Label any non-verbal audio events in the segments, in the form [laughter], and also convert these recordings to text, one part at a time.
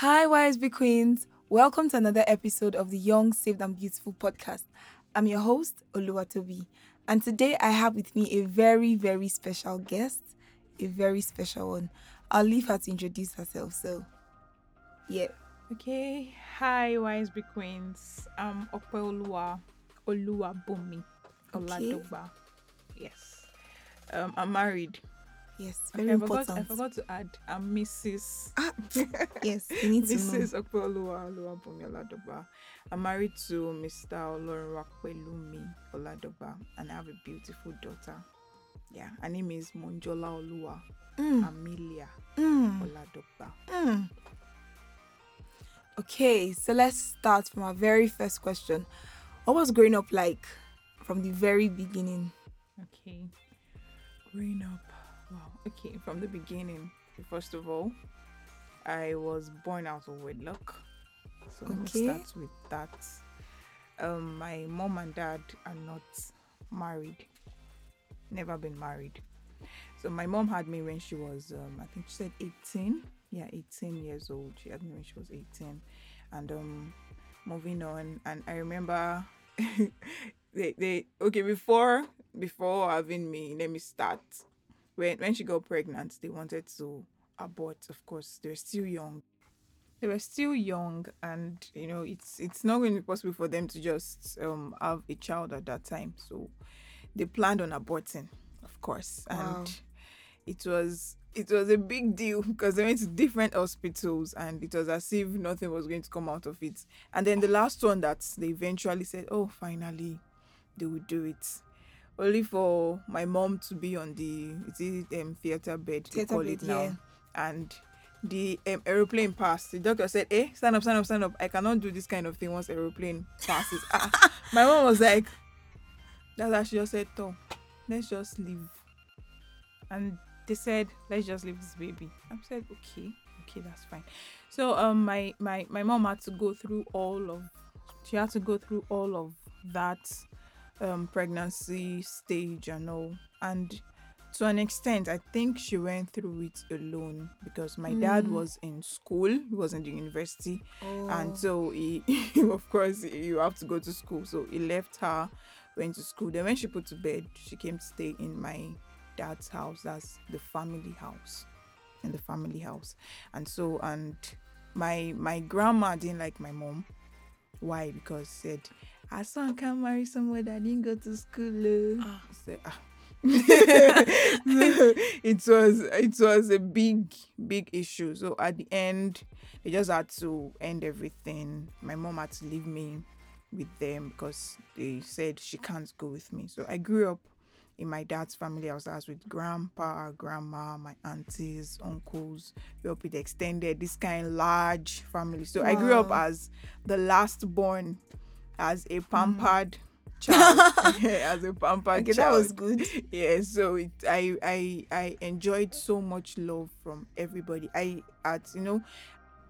Hi, YSB Queens. Welcome to another episode of the Young, Saved, and Beautiful podcast. I'm your host, Oluwatobi, and today I have with me a very, very special guest, a very special one. I'll leave her to introduce herself. So, yeah. Okay, hi YSB Queens. I'm Opeoluwa Oluwabumi Oladogba. Yes. Um, I'm married. Yes, Okay, very I forgot, important. I forgot to add, I'm Mrs. Ah, [laughs] yes, you need to know. Mrs. Opeoluwa Oluwabumi Oladogba. I'm married to Mr. Olorunwapelumi Oladogba, and I have a beautiful daughter. Yeah, her name is Monjola Oluwa Mm, Amelia mm, Oladogba. mm. Okay, so let's start from our very first question. What was growing up like from the very beginning? Okay. Growing up. Okay, from the beginning. First of all, I was born out of wedlock. So let me start with that. Um, my mom and dad are not married. Never been married. So my mom had me when she was um, I think she said 18. Yeah, 18 years old. She had me when she was 18. And um moving on and I remember [laughs] they they okay before before having me let me start when when she got pregnant they wanted to abort of course. They're still young. They were still young and you know it's it's not going to be possible for them to just um have a child at that time. So they planned on aborting of course. Wow. and it was it was a big deal [laughs] because they went to different hospitals and it was as if nothing was going to come out of it. And then the last one that they eventually said oh finally they would do it only for my mom to be on the it's it um, theater bed they Theatre call bed, it now. yeah. and the um, aeroplane passed. The doctor said eh stand up stand up stand up. I cannot do this kind of thing once aeroplane passes. Ah, [laughs] my mom was like that's how she just said oh let's just leave. And they said let's just leave this baby. I said okay okay that's fine. So um my my my mom had to go through all of she had to go through all of that um pregnancy stage and all. And to an extent i think she went through it alone because my dad Mm. was in school he was in the university. Oh, and so he [laughs] of course you have to go to school. So he left her went to school. Then when she put to bed she came to stay in my dad's house. That's the family house in the family house. And so and my my grandma didn't like my mom. Why? Because said our son can't marry someone that didn't go to school oh." Ah. I said, ah. [laughs] it was it was a big big issue. So at the end they just had to end everything. My mom had to leave me with them because they said she can't go with me. So i grew up in my dad's family. I was with grandpa grandma my aunties uncles. Grew up with extended this kind large family. So i grew up as the last born as a hmm. pampered [laughs] child. Yeah, [laughs] as a pampered okay, that was good. yeah so it i i i enjoyed so much love from everybody. I at you know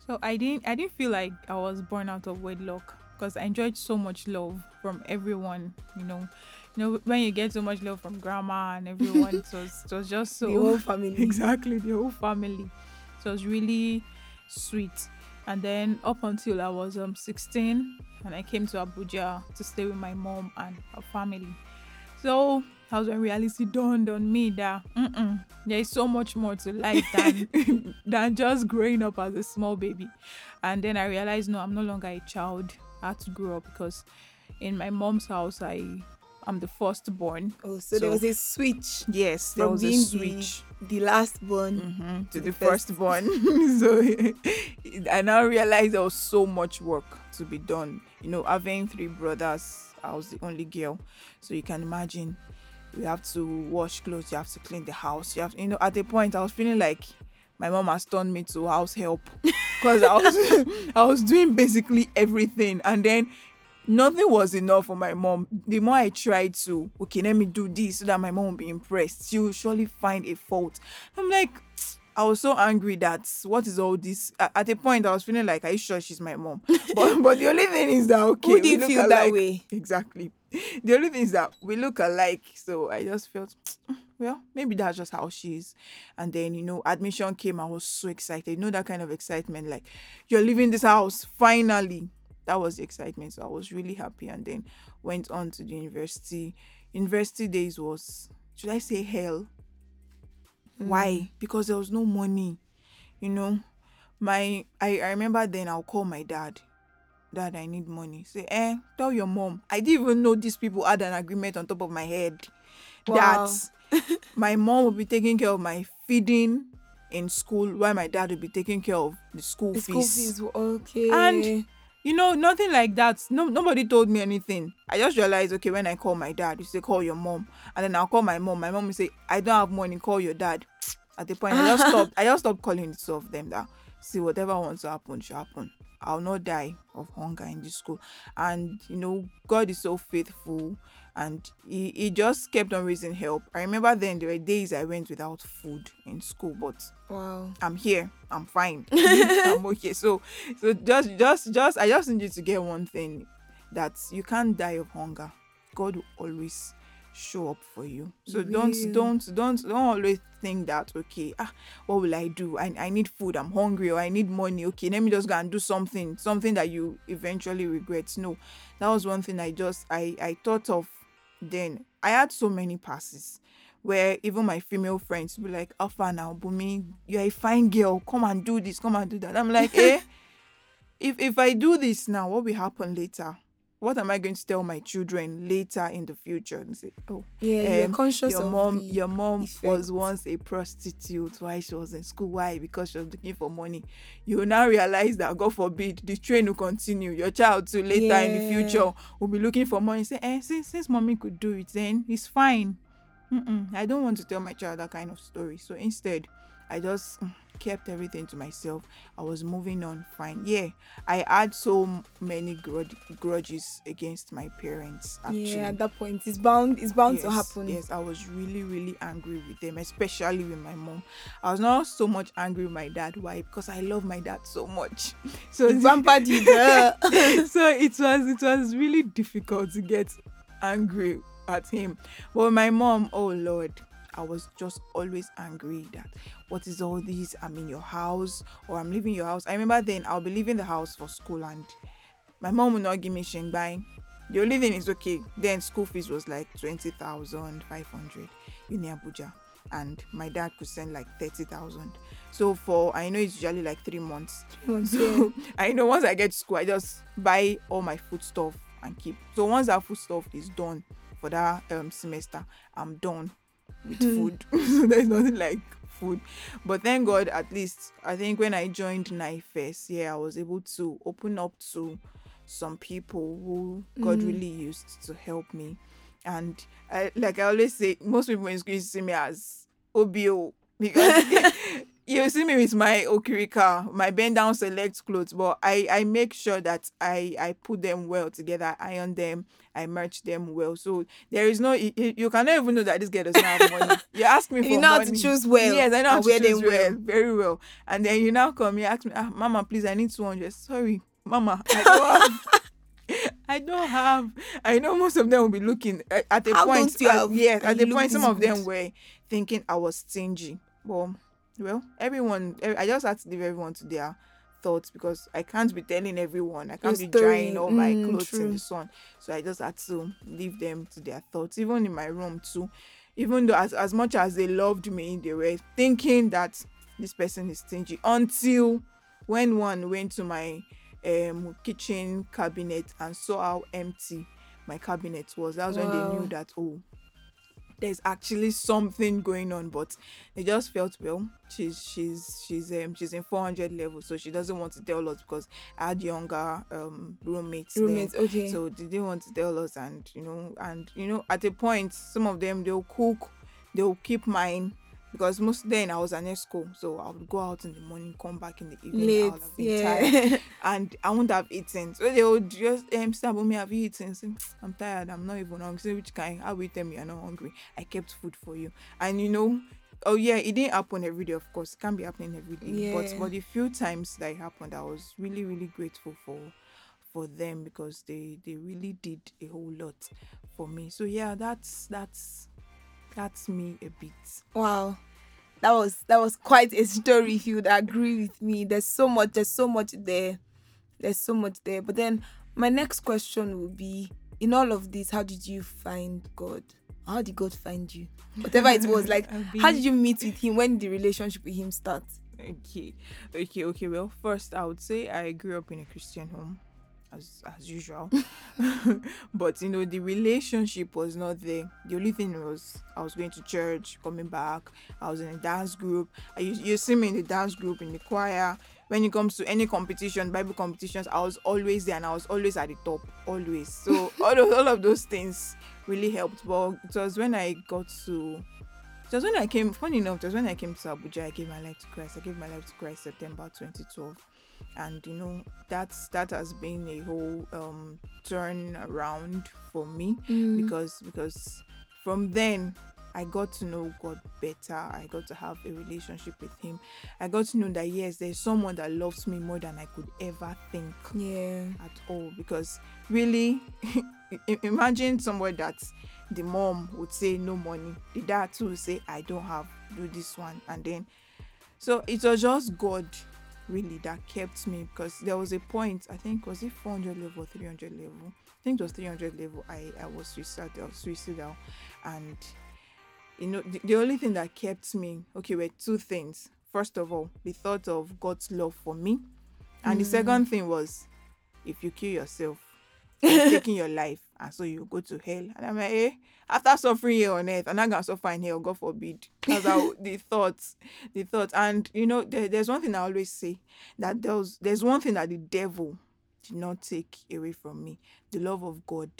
so i didn't i didn't feel like i was born out of wedlock because i enjoyed so much love from everyone you know. You know when you get so much love from grandma and everyone it was it was just [laughs] so the whole family. exactly the whole family. So it was really sweet and then up until i was um 16 and i came to abuja to stay with my mom and her family. So that was when reality dawned on me that mm-mm, there is so much more to life than [laughs] [laughs] than just growing up as a small baby. And then i realized no i'm no longer a child. I had to grow up because in my mom's house i i'm the firstborn Oh, so, there was a switch yes there was a switch the, the last born. hmm to the the first. firstborn. [laughs] so [laughs] I now realized there was so much work to be done. You know, having three brothers, I was the only girl, so you can imagine. You have to wash clothes, you have to clean the house. You have, you know, at a point I was feeling like my mom has turned me to house help because I was [laughs] I was doing basically everything, and then nothing was enough for my mom. The more I tried to, okay, let me do this so that my mom will be impressed, she will surely find a fault. I'm like, I was so angry that what is all this? At a point, I was feeling like, are you sure she's my mom? [laughs] But but the only thing is that okay, Who we did feel that alike. way? Exactly. The only thing is that we look alike, so I just felt [tsk] well, maybe that's just how she is. And then, you know, admission came. I was so excited. You know, that kind of excitement, like, you're leaving this house finally. That was the excitement. So I was really happy. And then went on to the university. University days was, should I say hell? Why? Because there was no money. You know, my I, I remember then I'll call my dad. Dad, I need money. Say, eh, tell your mom. I didn't even know these people had an agreement on top of my head. Wow. That [laughs] my mom will be taking care of my feeding in school while my dad will be taking care of the school The fees. school fees were okay. And you know, nothing like that. No, nobody told me anything. I just realized, okay, when I call my dad, you say call your mom, and then I'll call my mom. My mom will say, I don't have money. Call your dad. At the point, I just [laughs] stopped. I just stopped calling the two of them. That see whatever wants to happen should happen. I'll not die of hunger in this school. And you know, God is so faithful, and he, he just kept on raising help. I remember then there were days I went without food in school, but wow. I'm here. I'm fine. [laughs] [laughs] I'm okay. So so just just just I just need you to get one thing that you can't die of hunger. God will always show up for you. So don't don't don't don't always think that okay, ah, what will I do? I, I need food, I'm hungry, or I need money. Okay, let me just go and do something, something that you eventually regret. No, that was one thing I just I I thought of then. I had so many passes where even my female friends be like, Alpha now, Bumi, you're a fine girl. Come and do this, come and do that. I'm like, [laughs] eh? If if I do this now, what will happen later? What am I going to tell my children later in the future? And say, oh, Yeah, you're um, conscious your mom, your mom effect. was once a prostitute Why she was in school. Why? Because she was looking for money. You will now realize that God forbid the train will continue. Your child too later in the future will be looking for money. Say, eh, since since mommy could do it, then it's fine. Mm-mm, I don't want to tell my child that kind of story. So instead, I just mm, kept everything to myself. I was moving on fine. Yeah, I had so many grud- grudges against my parents. Actually. Yeah, at that point, it's bound. It's bound to happen. Yes, I was really, really angry with them, especially with my mom. I was not so much angry with my dad. Why? Because I love my dad so much. [laughs] So pampered you [laughs] there. Eh? [laughs] so it was it was really difficult to get angry at him. But my mom, oh Lord, I was just always angry that what is all this? I'm in your house or I'm leaving your house. I remember then I'll be leaving the house for school and my mom will not give me shingbai. The only thing is okay. Then school fees was like twenty thousand five hundred in Abuja, and my dad could send like thirty thousand. So for I know it's usually like three months. So [laughs] I know once I get to school, I just buy all my food stuff and keep. So once that food stuff is done for that um semester, I'm done with food. so [laughs] there's nothing like food. But thank God, at least I think when I joined NIFES, yeah, I was able to open up to some people who God Mm. really used to help me. And I, like I always say, most people in school see me as OBO because [laughs] [laughs] you see me with my okirika, my bend down select clothes, but I I make sure that I I put them well together, I iron them, I merch them well. So there is no you, you cannot even know that this girl doesn't have money. You ask me [laughs] for You know how to choose well Yes, I know how to wear choose well, well. very well. And then you now come, you ask me, ah, Mama, please, I need two hundred. Sorry, Mama, I don't [laughs] have. [laughs] I don't have. I know most of them will be looking at, at a How point. at- yes, at the point, some of them were thinking I was stingy. Well, well, everyone. I just had to leave everyone to their thoughts because I can't be telling everyone. I can't Your be drying all my Mm, clothes in the sun. So I just had to leave them to their thoughts. Even in my room too. Even though as, as much as they loved me, they were thinking that this person is stingy until when one went to my um kitchen cabinet and saw how empty my cabinet was. that's was when they knew that oh there's actually something going on but they just felt well she's she's she's um she's in 400 level so she doesn't want to tell us because i had younger um roommates. Roommates, okay. so they didn't want to tell us and you know and you know at a point some of them they'll cook they'll keep mine because most then I was an esco, so I would go out in the morning, come back in the evening. I Late, have been tired [laughs] and I wouldn't have eaten. So they would just um stop me, have you eaten? Say, I'm tired, I'm not even hungry. Say, which kind? How will you tell me you're not hungry? I kept food for you. And you know, oh yeah, it didn't happen every day, of course. It can't be happening every day. But Yeah. but the few times that it happened, I was really, really grateful for for them because they they really did a whole lot for me. So yeah, that's that's that's me a bit. Wow. That was that was quite a story if you would agree with me. There's so much, there's so much there. There's so much there. But then my next question will be in all of this, how did you find God? How did God find you? [laughs] Whatever it was, like how did you meet with him? When did the relationship with him start? Okay, okay, okay. Well, first, I would say I grew up in a Christian home, as mm. as usual. [laughs] but you know, the relationship was not there. The only thing was I was going to church, coming back. I was in a dance group. I you, you see me in the dance group in the choir. When it comes to any competition, Bible competitions, I was always there and I was always at the top, always. So [laughs] all of, all of those things really helped. But it was when I got to it was when I came, funny enough, it was when I came to Abuja, I gave my life to Christ. I gave my life to Christ September 2012. And you know, that's that has been a whole um turn around for me because because from then I got to know God better. I got to have a relationship with him. I got to know that yes, there's someone that loves me more than I could ever think Yeah. at all because really [laughs] imagine somewhere that the mom would say no money the dad too would say i don't have do this one and then so it was just god really that kept me because there was a point i think was it 400 level 300 level? I think it was 300 level i i was suicidal suicidal. And you know the, the only thing that kept me okay were two things. First of all the thought of god's love for me. And the mm. second thing was if you kill yourself [laughs] taking your life and so you go to hell. And i'm like eh after suffering here on earth and i'm gonna suffer in hell god forbid. How [laughs] the thoughts the thoughts. And you know there, there's one thing i always say that there's there's one thing that the devil did not take away from me the love of god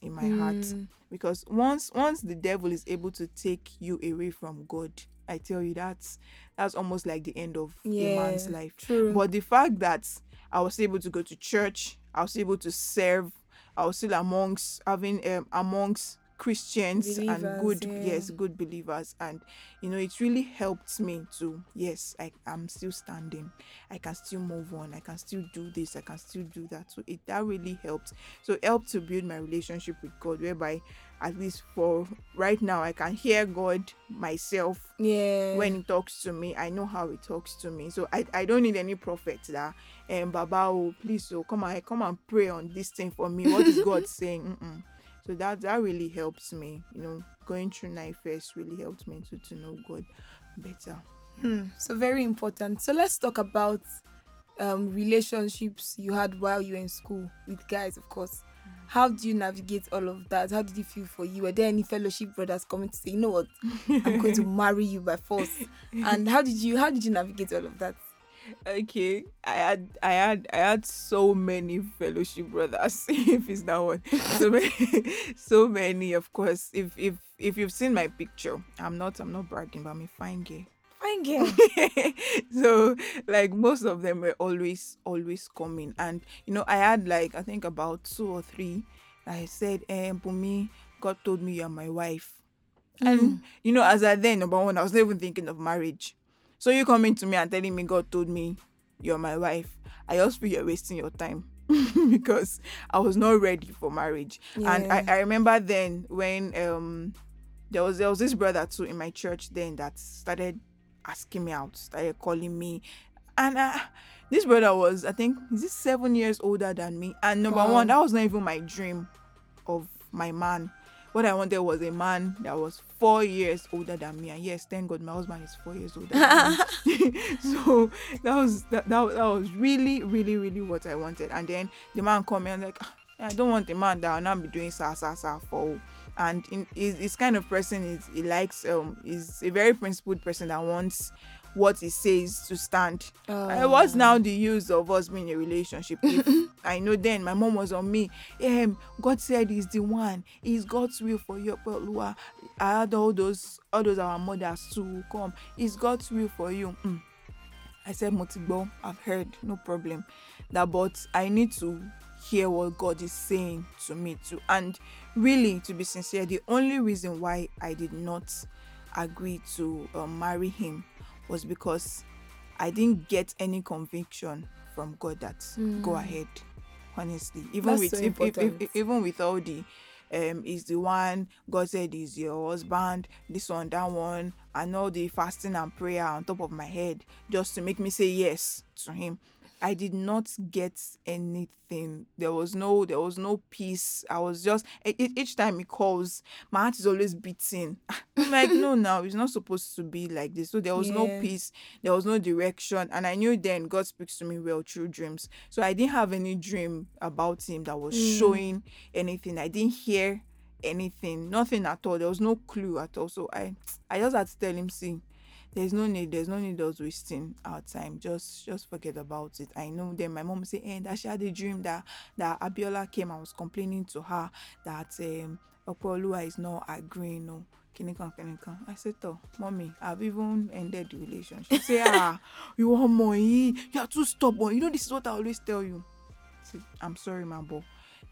in my heart. Mm. because once once the devil is able to take you away from god i tell you that's that's almost like the end of a man's life. True. but the fact that I was able to go to church, I was able to serve, I was still amongst having um amongst Christians and good yeah. yes, good believers. And you know, it really helped me to yes, I, I'm still standing. I can still move on, I can still do this, I can still do that. So it that really helped. So it helped to build my relationship with God, whereby at least for right now I can hear God myself yeah. when he talks to me i know how he talks to me so i, I don't need any prophet that um baba oh please oh come and come and pray on this thing for me what is god [laughs] saying Mm-mm. So that that really helps me you know going through NIFES really helped me to, to know god better Hmm, so very important. So let's talk about um relationships you had while you were in school with guys, of course. How do you navigate all of that? How did you feel for you? Were there any fellowship brothers coming to say, you know what, I'm going to [laughs] marry you by force? And how did you how did you navigate all of that? Okay i had i had i had so many fellowship brothers [laughs] if it's that one. So many [laughs] so many of course. If if if you've seen my picture i'm not i'm not bragging but i'm a fine girl. Fine girl. [laughs] so like most of them were always always coming. And you know i had like i think about two or three i said eh Bumi, god told me you're my wife. And you know as i then number one i was not even thinking of marriage so you coming to me and telling me god told me you're my wife i just feel you're wasting your time [laughs] because i was not ready for marriage and I, I remember then when um there was there was this brother too in my church then that started asking me out, started calling me, and uh, this brother was I think is this seven years older than me. And number Wow. one, that was not even my dream of my man. What I wanted was a man that was four years older than me. And yes, thank God my husband is four years older [laughs] [laughs] so that was that, that, that was really, really, really what I wanted. And then the man called me and like, "Ah, I don't want a man that will not be doing sa sa sa for. And in, he's, he's kind of person is he likes um is a very principled person that wants what he says to stand. Uh, what's now the use of us being in a relationship? If [laughs] I know then my mom was on me. Um, God said he's the one. He's God's will for you. But I had all those all those our mothers to come. It's God's will for you. Mm. I said, Motigbo, I've heard, no problem. That but I need to hear what God is saying to me too. And really, to be sincere, the only reason why I did not agree to uh, marry him was because I didn't get any conviction from God that go ahead. Honestly, even That's with so if, if, if, even with all the um is the one god said is your husband this one that one and all the fasting and prayer on top of my head just to make me say yes to him I did not get anything. There was no, there was no peace. I was just each time he calls, my heart is always beating. I'm [laughs] like, no, now it's not supposed to be like this. So there was no peace. There was no direction, and I knew then God speaks to me well through dreams. So I didn't have any dream about him that was Mm. showing anything. I didn't hear anything, nothing at all. There was no clue at all. So I, I just had to tell him, see there's no need there's no need us wasting our time. Just just forget about it. I know then my mom say eh that she had a dream that that abiola came and was complaining to her that um Opeoluwa is not agreeing no kinikan kinikan i said oh mommy i've even ended the relationship. She say [laughs] ah you want more you are too stubborn. You know this is what i always tell you. Say i'm sorry my boy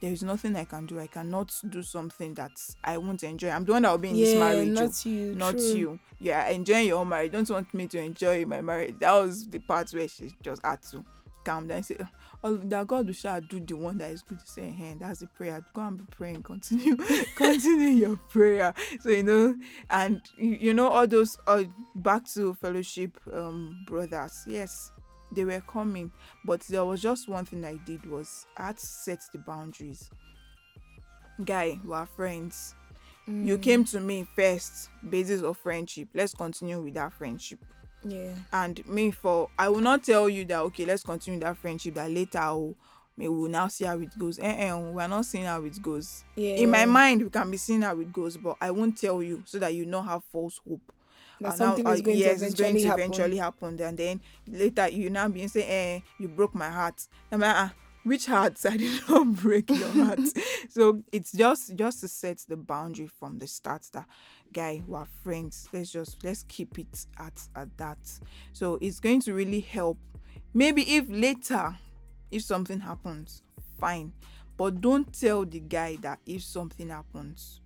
there is nothing i can do i cannot do something that i won't enjoy i'm the one that will be in this marriage oh not you. not true. you. Yeah, enjoying your own marriage. Don't want me to enjoy my marriage. That was the part where she just had to calm down and say, Oh, that God will shall do the one that is good to say, hey, that's the prayer. Go and be praying. Continue, [laughs] continue your prayer. So you know, and you, you know all those uh, back to fellowship um brothers. Yes, they were coming, but there was just one thing I did was I had to set the boundaries. Guy, we're friends you Mm. came to me first basis of friendship let's continue with that friendship Yeah. and me for i will not tell you that okay let's continue that friendship that later oh maybe we'll now see how it goes eh, eh, we're not seeing how it goes Yeah. in my mind we can be seeing how it goes but i won't tell you so that you not have false hope that And now, something is uh, going yes, to it's going eventually to happen. eventually happen. And then later you now be saying eh you broke my heart. I'm like ah which heart? [laughs] I did not break your heart. [laughs] So it's just just to set the boundary from the start that guy we're friends. Let's just let's keep it at at that. So it's going to really help. Maybe if later if something happens fine. But don't tell the guy that if something happens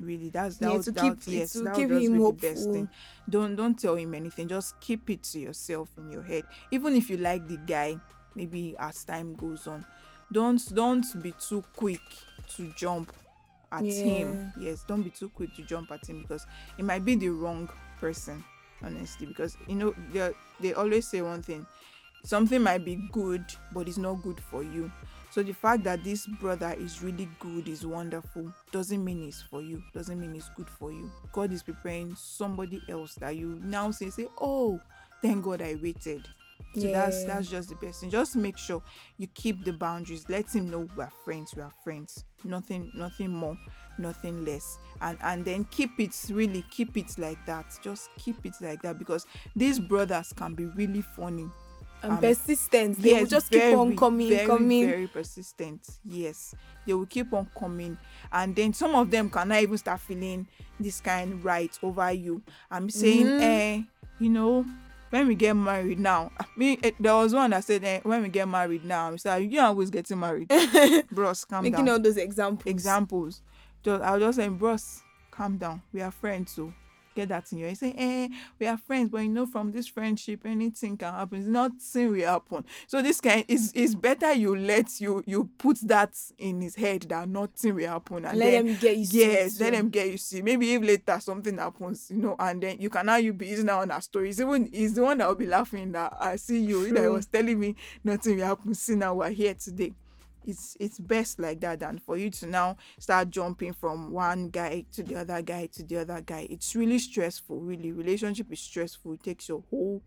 really that's that Yeah, would- to that keep- yes to keep him the best hopeful. thing. Don't don't tell him anything. Just keep it to yourself in your head. Even if you like the guy maybe as time goes on. Don't don't be too quick to jump at him. Yes don't be too quick to jump at him because it might be the wrong person honestly. Because you know they they always say one thing something might be good but it's not good for you so the fact that this brother is really good is wonderful. Doesn't mean it's for you. Doesn't mean it's good for you. God is preparing somebody else that you now say say oh thank god i waited. So that's that's just the best thing. Just make sure you keep the boundaries. Let him know we are friends we are friends. Nothing nothing more nothing less. And and then keep it really keep it like that. Just keep it like that because these brothers can be really funny and um, persistent. They will Yes, just keep on very, coming, very, coming. very persistent yes they will keep on coming and then some of them cannot even start feeling this kind right over you i'm saying Mhm. eh you know when we get married now me eh, there was one that said eh, when we get married now i'm saying you always getting married [laughs] bros calm Making down Making all those examples. examples just i'll just say bros calm down we are friends so get that in your head say eh we are friends but you know from this friendship anything can happen. It's not nothing will happen. So this kind is is better you let you you put that in his head that nothing will happen and Let then them get used to yes let him get you see maybe if later something happens you know and then you can now you be using that on our stories even he's the one that will be laughing that i see you True. was telling me nothing will happen. See now we're here today it's it's best like that than for you to now start jumping from one guy to the other guy to the other guy. It's really stressful really. Relationship is stressful. It takes your whole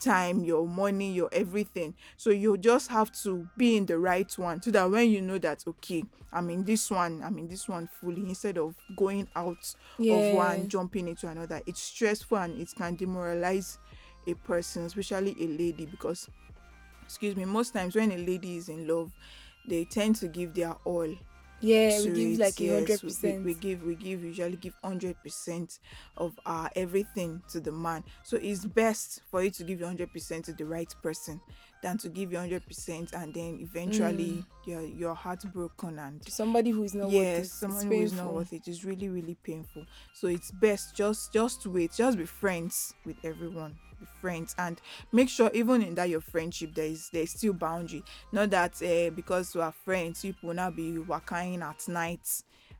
time your money your everything. So you just have to be in the right one so that when you know that okay i'm in this one i'm in this one fully instead of going out Yeah. of one jumping into another. It's stressful and it can demoralize a person especially a lady because excuse me most times when a lady is in love they tend to give their all Yeah, we give it, like a hundred percent. we give we give usually give hundred percent of our everything to the man so it's best for you to give your hundred percent to the right person than to give you hundred percent and then eventually you're you're heartbroken and Somebody who is not worth it. yes someone who is not worth it. Is really really painful. So it's best just just wait. Just be friends with everyone. Be friends and make sure even in that your friendship there is there's still boundary. Not that uh, because we are friends people will now be working at night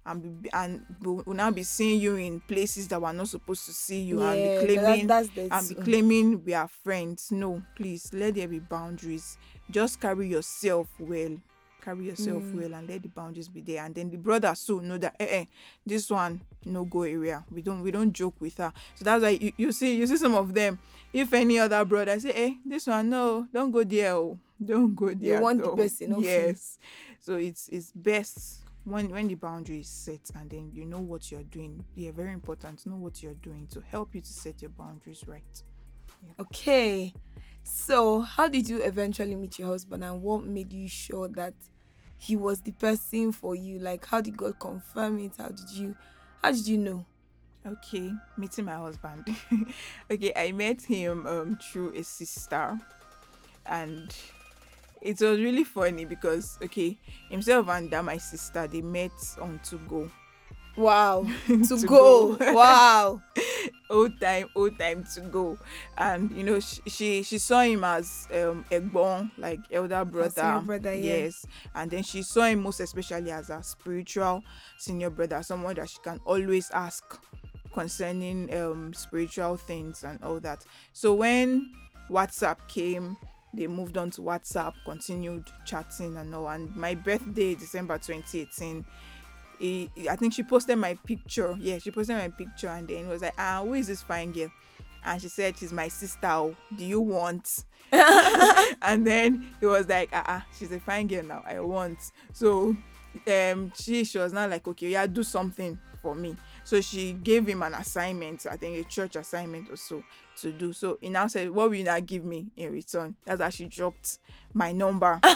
and be, and will now be seeing you in places that we're not supposed to see you yeah, and be claiming that's and be claiming we are friends. No, please let there be boundaries. Just carry yourself well. Carry yourself Mm. well and let the boundaries be there. And then the brothers too know that eh, eh, this one no go area. We don't we don't joke with her. So that's why you, you see you see some of them. If any other brother say, eh, this one no, don't go there. Oh, don't go there. at want the all." person, no. Yes. So it's it's best when when the boundary is set and then you know what you're doing. Yeah, very important. Know what you're doing to help you to set your boundaries right. Okay. So, how did you eventually meet your husband and what made you sure that he was the person for you? Like how did God confirm it? How did you how did you know? Okay, meeting my husband. [laughs] okay, I met him um through a sister, and it was really funny because okay, himself and that my sister they met on to go. Wow. [laughs] to, 2go. go. [laughs] wow. [laughs] old time old time 2go and you know she she, she saw him as um egbon like elder brother senior brother, yeah. yes and then she saw him most especially as a spiritual senior brother someone that she can always ask concerning um spiritual things and all that so when whatsapp came they moved on to whatsapp continued chatting and all and my birthday december 2018 he, I think she posted my picture. Yeah, she posted my picture and then it was like, ah, who is this fine girl? And she said, she's my sister. oh, Do you want? [laughs] and then it was like, ah, ah, she's a fine girl now. I want. So um, she she was not like, okay, yeah, do something for me. So she gave him an assignment, I think a church assignment or so to do. So he now said, What will you now give me in return? That's how she dropped my number. [laughs]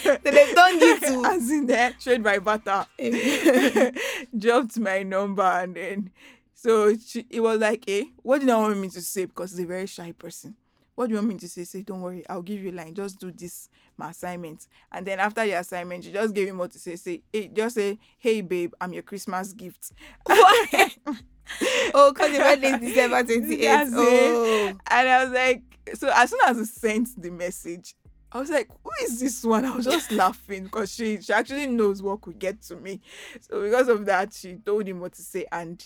So they turned you to [laughs] As in there, trade by butter. [laughs] dropped my number and then so she, it was like, eh, what do you want me to say? Because he's a very shy person. What do you want me to say? Say, don't worry, I'll give you a line. Just do this, my assignment. And then after the assignment, you just gave him what to say. Say, hey, just say, hey, babe, I'm your Christmas gift. [laughs] oh, because your birthday is December 28th. [laughs] That's. Oh. And I was like, so as soon as he sent the message, I was like, who is this one? I was just [laughs] laughing because she, she actually knows what could get to me. So because of that, she told him what to say. And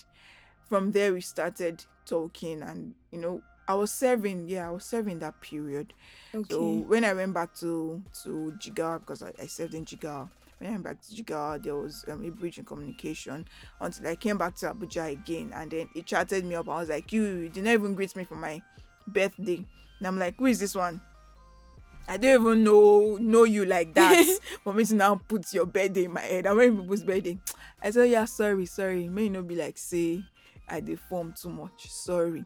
from there, we started talking. And, you know, I was serving, yeah, I was serving that period. Okay. So when I went back to to Jigawa because I, I served in Jigawa. When I went back to Jigawa, there was um, a breach in communication until I came back to Abuja again, and then he chatted me up. I was like, "You, you did not even greet me for my birthday," and I'm like, "Who is this one?" I don't even know know you like that [laughs] for me to now put your birthday in my head. And when people's birthday, I said, "Yeah, sorry, sorry. May you not be like say I deform too much. Sorry."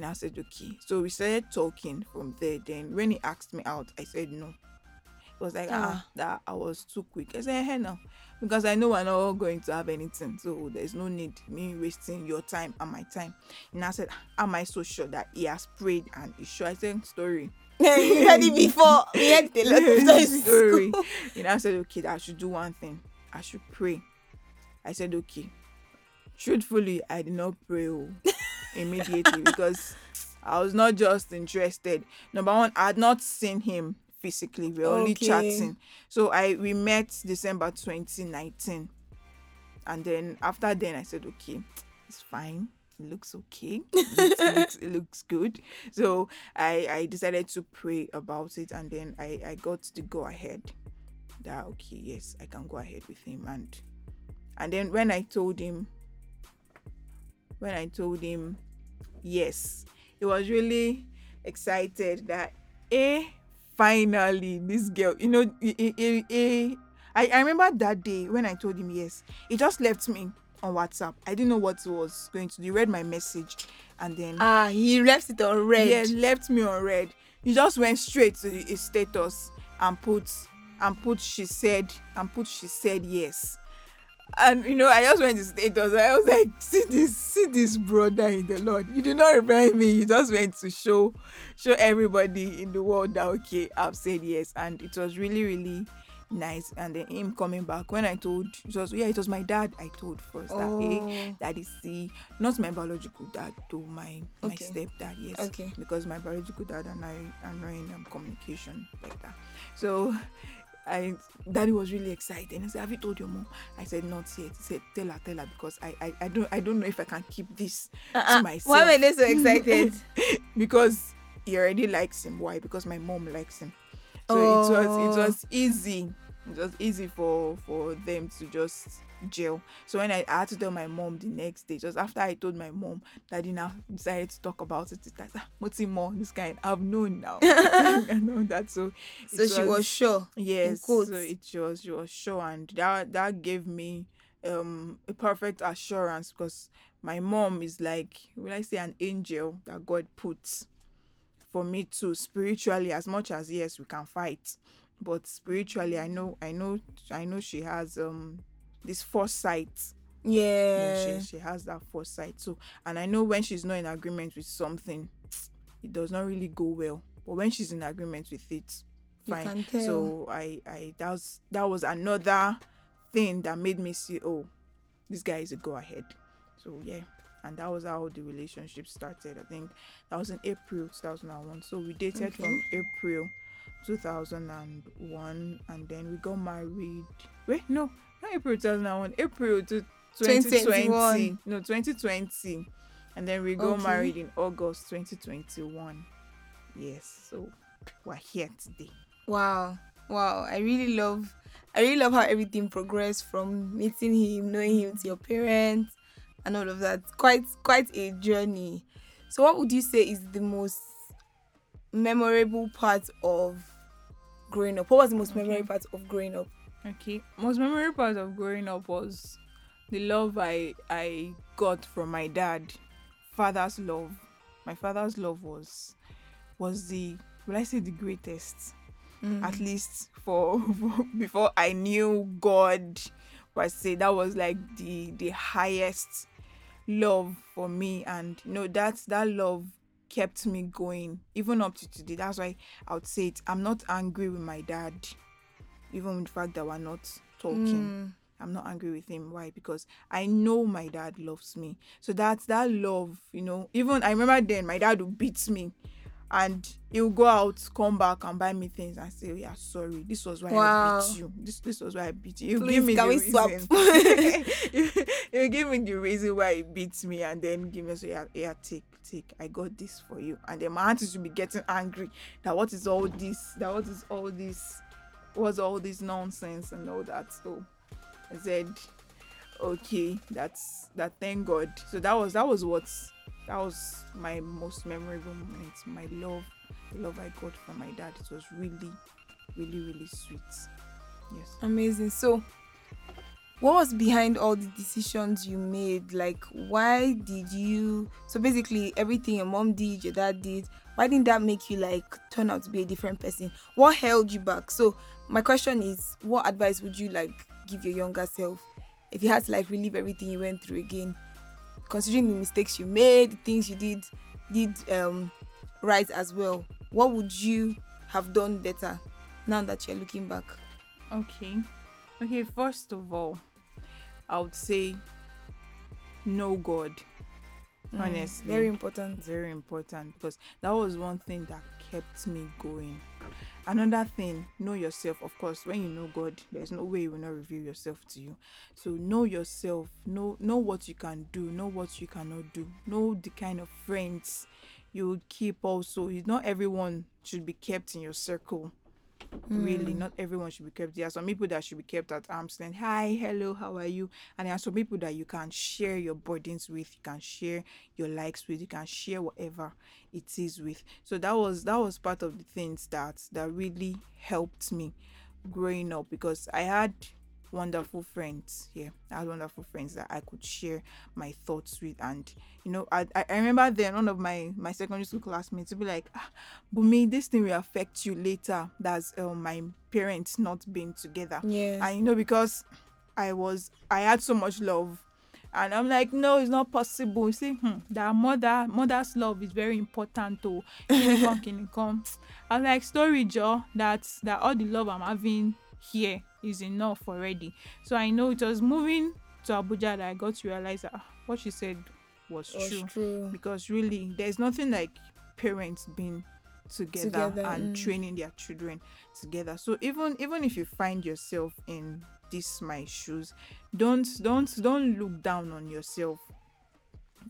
Know, I said, okay. So we started talking from there. Then when he asked me out, I said no. It was like, ah, Ah. that I was too quick. I said, hey, no. Because I know we're not going to have anything. So there's no need me wasting your time and my time. And I said, am I so sure that he has prayed and he's sure? I said, story. [laughs] you heard it before. [laughs] We had a lot of times story. And I said, okay, I should do one thing. I should pray. I said, okay. Truthfully, I did not pray oh, immediately because I was not just interested. Number one, I had not seen him physically. We were only chatting. So I we met December 2019. And then after then I said, okay, it's fine. It looks okay. It looks, it looks, it looks good. So I I decided to pray about it and then I I got to go ahead that okay yes I can go ahead with him and and then when I told him when I told him yes he was really excited that eh finally this girl you know eh, eh, eh, eh, I, I remember that day when I told him yes he just left me on WhatsApp I didn't know what he was going to do he read my message and then Ah, he left it on red. yeah, left me on red. He just went straight to his status and put and put she said and put she said yes. And you know, I just went to status. I was like, see this, see this brother in the Lord. You did not remind me. You just went to show show everybody in the world that okay, I've said yes. And it was really, really nice. And then him coming back when I told it was yeah, it was my dad I told first that hey, Oh. daddy see not my biological dad to my my Okay. stepdad yes Okay. because my biological dad and I are not in um, communication like that so I daddy was really excited. He said, Have you told your mom? I said, Not yet. He said, Tell her, tell her because I I, I don't I don't know if I can keep this Uh-uh. to myself. Why were they so excited? [laughs] because he already likes him. Why? Because my mom likes him. So it was Oh. it was easy. It was easy for for them to just jail. So when I, I had to tell my mom the next day, just after I told my mom, that, Daddy now decided to talk about it. It's like, ah, what's more this kind? I've known now. [laughs] [laughs] I know that. So so it she was sure. Yes, so it was she was sure, and that that gave me um a perfect assurance because my mom is like, will I say, an angel that God puts for me to spiritually. As much as yes, we can fight, but spiritually, I know, I know, I know she has um this foresight. Yeah, Yeah. she, she has that foresight. So, and I know when she's not in agreement with something, it does not really go well. But when she's in agreement with it, fine. So I, I that was that was another thing that made me see, oh, this guy is a go ahead. So yeah, and that was how the relationship started. I think that was in April 2001. So we dated Okay. from April 2001, and then we got married. Wait, no, not April 2001. April to 2020. 2021. No, 2020, and then we got Okay. married in August 2021. Yes, so we're here today. Wow. Wow. I really love I really love how everything progressed from meeting him, knowing him to your parents and all of that. Quite quite a journey. So what would you say is the most memorable part of growing up? What was the most Okay. memorable part of growing up? Okay. Most memorable part of growing up was the love I I got from my dad. Father's love. My father's love was was the will I say the greatest? Mm. At least for, [laughs] for before I knew God per say That was like the the highest love for me and you know that that love kept me going even up to today. That's why I would say it. I'm not angry with my dad, even with the fact that we're not talking. Mm. I'm not angry with him. Why? Because I know my dad loves me. So that's that love, you know. Even I remember then my dad would beat me and he'll go out, come back and buy me things and say, oh, yeah, sorry. This was why Wow. I beat you. This this was why I beat you. He'll Please, give me can the we swap? [laughs] reason. he'll give me the reason why he beats me and then give me so yeah, yeah, take, take. I got this for you. And then my auntie should be getting angry that what is all this? That what is all this? What's all this nonsense and all that? So I said, okay, that's that. Thank God. So that was that was what that was my most memorable moment. My love, the love I got from my dad. It was really, really, really sweet. Yes. Amazing. So, what was behind all the decisions you made? Like, why did you? So basically, everything your mom did, your dad did. Why didn't that make you like turn out to be a different person? What held you back? So, my question is, what advice would you like give your younger self if you had to like relive everything you went through again, considering the mistakes you made, the things you did did um right as well? What would you have done better now that you're looking back? Okay. Okay. First of all, I would say, know God. Mm, Honestly. very important. very important because that was one thing that kept me going. Another thing, know yourself. Of course, when you know God, there's no way He will not reveal yourself to you. So know yourself. Know know what you can do. Know what you cannot do. Know the kind of friends you would keep. Also, not everyone should be kept in your circle. Really, hmm. not everyone should be kept. There are some people that should be kept at arm's length. Hi, hello, how are you? And there are some people that you can share your burdens with. You can share your likes with. You can share whatever it is with. So that was that was part of the things that that really helped me growing up because I had wonderful friends Yeah, I had wonderful friends that I could share my thoughts with, and you know, I I remember then one of my my secondary school classmates would be like, ah, Bumi, this thing will affect you later. That's um, my parents not being together. Yeah, and you know because i was i had so much love. And i'm like no it's not possible. You see hmm, that mother mother's love is very important to come can come. I was like story joe that that all the love i'm having here is enough already. So i know it was moving to abuja that i got to realize that ah, what she said was was true. true. because really there's nothing like parents being together, Together, and mm. training their children together. So even even if you find yourself in this my shoes don't don't don't look down on yourself.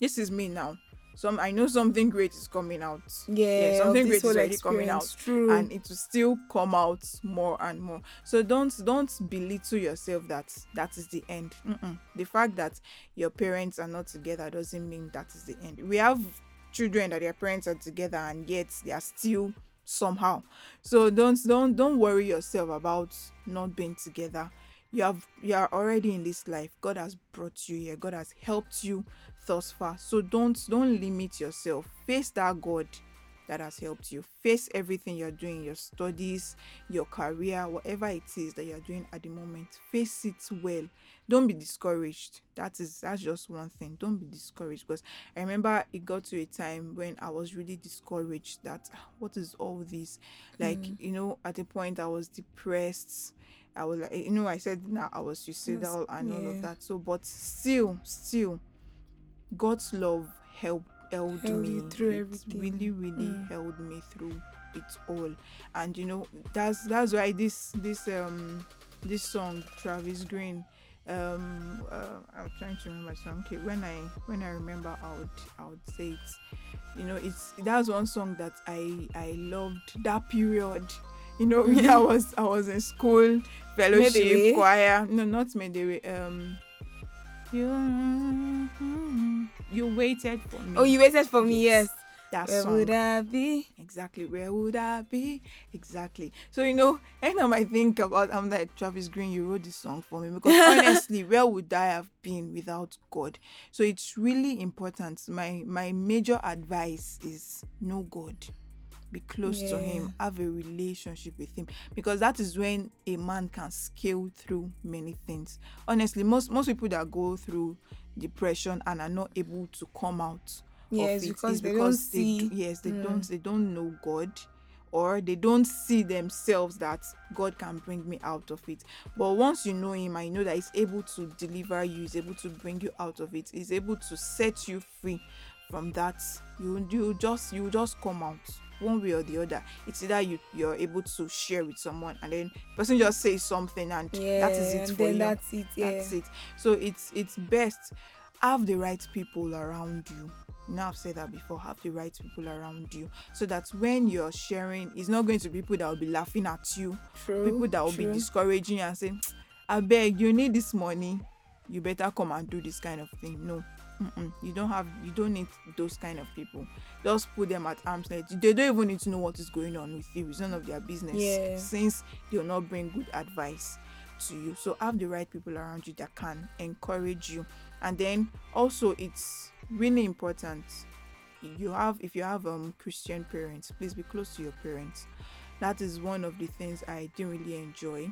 This is me now some i know something great is coming out. Yeah, of something great is already coming out. True. and it will still come out more and more. So don't don't belittle yourself that that is the end. Mm-mm. the fact that your parents are not together doesn't mean that is the end. We have children that their parents are together and yet they are still somehow. So don't don't don't worry yourself about not being together. You have you are already in this life. God has brought you here. God has helped you thus far. So don't don't limit yourself. Face that god that has helped you. Face everything you're doing your studies your career whatever it is that you're doing at the moment. Face it well. Don't be discouraged. That is that's just one thing. Don't be discouraged because i remember it got to a time when i was really discouraged that "Ah, what is all this? Like you know at a point i was depressed. I was like you know i said now i was suicidal and all of that. So but still still god's love helped held, Held me through It everything. really really Mm. held me through it all. And you know that's that's why this this um this song travis green um uh, i'm trying to remember. Song okay when i when i remember i would i would say it. You know it's that's one song that i i loved that period. You know [laughs] when i [laughs] was i was in school fellowship choir. No not Made a Way, um you mm-hmm. you waited for me oh, you waited for me. Yes. that Where song would I be? Exactly. Where would I be? Exactly. So you know, anytime I think about I'm like Travis Green, you wrote this song for me because [laughs] honestly, where would I have been without God? So it's really important. My my major advice is know God. Be close to him, have a relationship with him because that is when a man can scale through many things. Honestly, most most people that go through depression and are not able to come out Yes, of it because is they because don't they see- yes they Mm. don't they don't know god or they don't see themselves that god can bring me out of it but once you know him I know that he's able to deliver you he's able to bring you out of it he's able to set you free from that you you just you just come out one way or the other it's either you you're able to share with someone and then person just says something and Yeah. that is it for you that's it. Yeah. that's it so it's it's best have the right people around you now i've said that before have the right people around you so that when you're sharing it's not going to be people that will be laughing at you True. people that will be discouraging you and saying i beg you need this money you better come and do this kind of thing no Mm-mm. you don't have you don't need those kind of people. Just put them at arm's length. They don't even need to know what is going on with you. It's none of their business Yeah. since they will not bring good advice to you. So have the right people around you that can encourage you. And then also it's really important you have if you have um christian parents please be close to your parents. That is one of the things i didn't really enjoy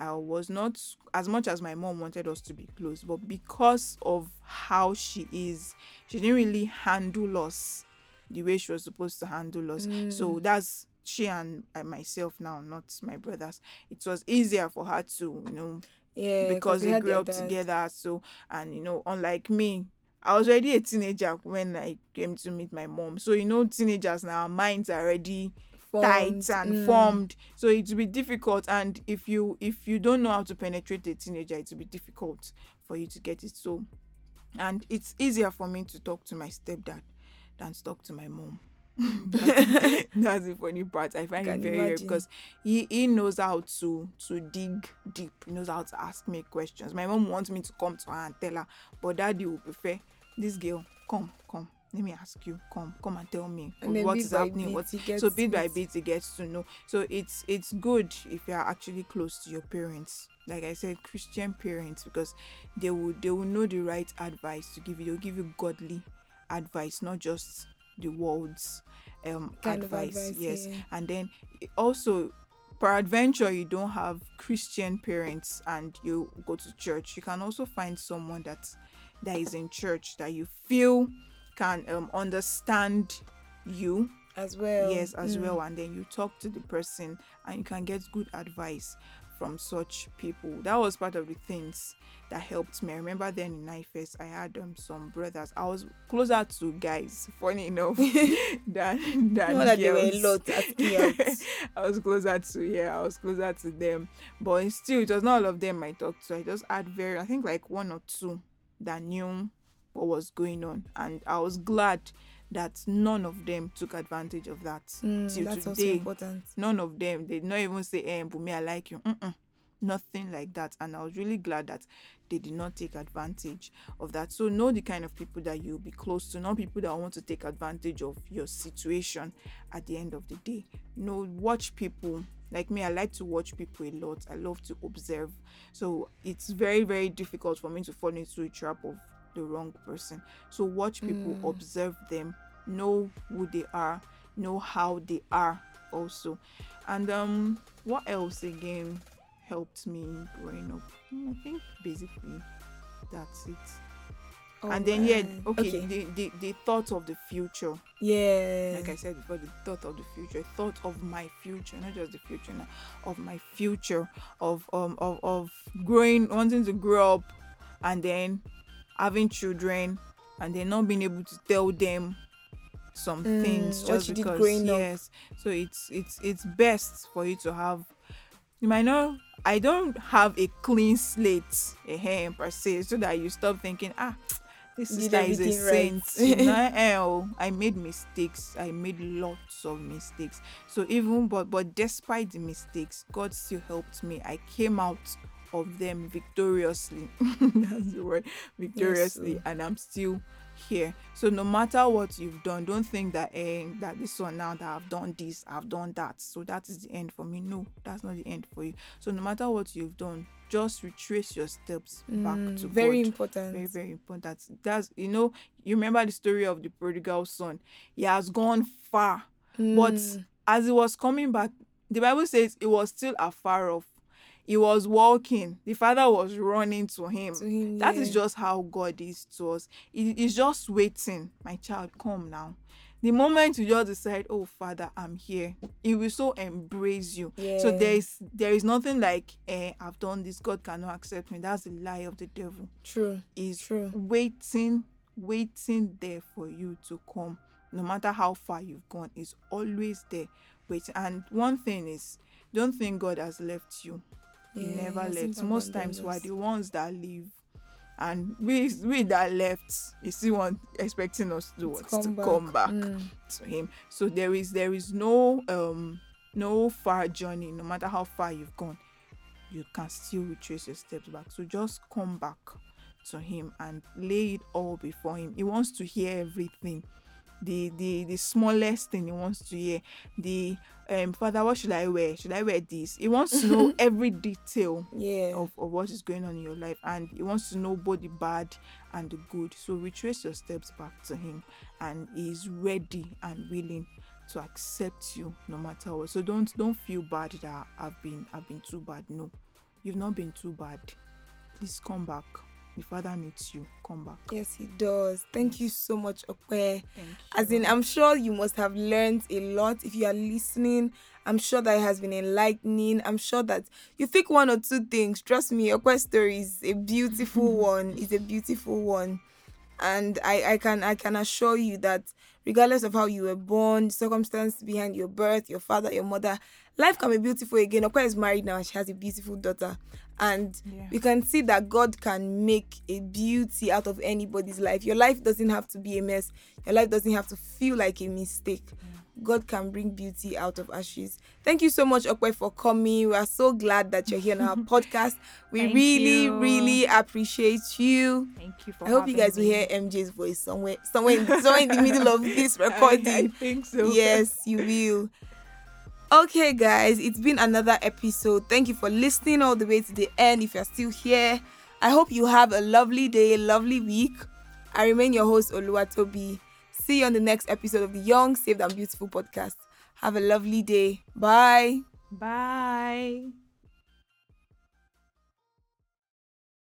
i was not as much as my mom wanted us to be close but because of how she is she didn't really handle us the way she was supposed to handle us so mm. that's she and I, myself now not my brothers it was easier for her to you know yeah, because we grew up dad. together. So, and you know, unlike me, I was already a teenager when I came to meet my mom. So, you know, teenagers now, minds are already tight and mm. formed. So it will be difficult. And if you if you don't know how to penetrate a teenager, it will be difficult for you to get it. So, and it's easier for me to talk to my stepdad than to talk to my mom. [laughs] that's, [laughs] that's the funny part. I find it very weird because he, he knows how to to dig deep. He knows how to ask me questions. My mom wants me to come to her and tell her, but daddy will prefer this girl. Come, come. Let me ask you. Come, come and tell me And what is happening. What so bit by bit he gets to know. So it's it's good if you are actually close to your parents. Like I said, Christian parents because they will they will know the right advice to give you. They'll give you godly advice, not just the world's um Kind advice. advice, yes. yeah. And then also peradventure you don't have Christian parents and you go to church, you can also find someone that that is in church that you feel can um understand you as well. yes as Mm. well and then you talk to the person and you can get good advice from such people. That was part of the things that helped me. I remember then in NIFES, I had um, some brothers. I was closer to guys, funny enough, [laughs] [laughs] than than know that there were a lot at [laughs] girls. I was closer to yeah, I was closer to them. But still, it was not all of them I talked to. I just had very, I think like one or two that knew what was going on, and I was glad that none of them took advantage of that. Mm, till that's also today, important. none of them they did not even say hey, Bumi, I like you. Mm-mm. nothing like that. And I was really glad that they did not take advantage of that. So know the kind of people that you'll be close to not people that want to take advantage of your situation at the end of the day. Know watch people. Like me i like to watch people a lot. I love to observe. So it's very very difficult for me to fall into a trap of the wrong person so watch people Mm. observe them know who they are know how they are also and um what else again helped me growing up Hmm, i think basically that's it and then yeah Alright. okay, The, the the thought of the future yeah. like I said before, the thought of the future, thought of my future, not just the future now, of my future, of um of, of growing, wanting to grow up, and then having children, and then not being able to tell them some Mm, things just you because growing up. yes. So it's it's it's best for you to have. You might know I don't have a clean slate, a hair per se, so that you stop thinking ah. This Did sister is a saint. right. [laughs] Nah, eh, oh, I made mistakes. I made lots of mistakes. So even but but despite the mistakes, God still helped me. I came out of them victoriously. [laughs] That's the word, victoriously, Lord. and I'm still here. So no matter what you've done, don't think that eh, that this one now that I've done this, I've done that. So that is the end for me. No, that's not the end for you. So no matter what you've done, just retrace your steps back Mm, to very God important. very very important that's you know you remember the story of the prodigal son he has gone far but Mm, as he was coming back the bible says he was still afar off he was walking. The father was running to him. To him, that is yeah. just how god is to us. He is just waiting. My child come now. The moment you just decide oh father i'm here he will so embrace you. So there is there is nothing like eh i've done this. God cannot accept me. That's the lie of the devil. True. is True. waiting waiting there for you to come. No matter how far you've gone is always there waiting. And one thing is don't think god has left you he Yeah, never he left. most times we're the ones that leave and we we that left is still want expecting us to, do what? to come back Mm, to him. So there is there is no um no far journey. No matter how far you've gone you can still retrace your steps back. So just come back to him and lay it all before him. He wants to hear everything the the the smallest thing he wants to hear the um father what should i wear? Should i wear this? He wants to know [laughs] every detail yeah. of, of what is going on in your life and he wants to know both the bad and the good. So retrace your steps back to him and he's ready and willing to accept you no matter what. So don't don't feel bad that i've been i've been too bad. No you've not been too bad. Please come back the father needs you come back Yes, he does. Thank you so much, Ope. As in, I'm sure you must have learned a lot. If you are listening, I'm sure that it has been enlightening. I'm sure that you think one or two things. Trust me, your quest story is a beautiful [laughs] one. It's a beautiful one. And I, I can I can assure you that regardless of how you were born, circumstance behind your birth, your father, your mother, life can be beautiful again. Ope is married now she has a beautiful daughter. And Yeah. we can see that God can make a beauty out of anybody's life. Your life doesn't have to be a mess. Your life doesn't have to feel like a mistake. God can bring beauty out of ashes. Thank you so much, Ope, for coming. We are so glad that you're here on our [laughs] podcast. We Thank really, you. really appreciate you. thank you for I hope you guys will hear MJ's voice somewhere, somewhere, in, somewhere in the middle of [laughs] this I, I recording. think so Yes, you will. Okay, guys, it's been another episode. Thank you for listening all the way to the end. If you're still here, I hope you have a lovely day, a lovely week. I remain your host, Oluwatobi. See you on the next episode of the Young, Saved, and Beautiful podcast. Have a lovely day. Bye. bye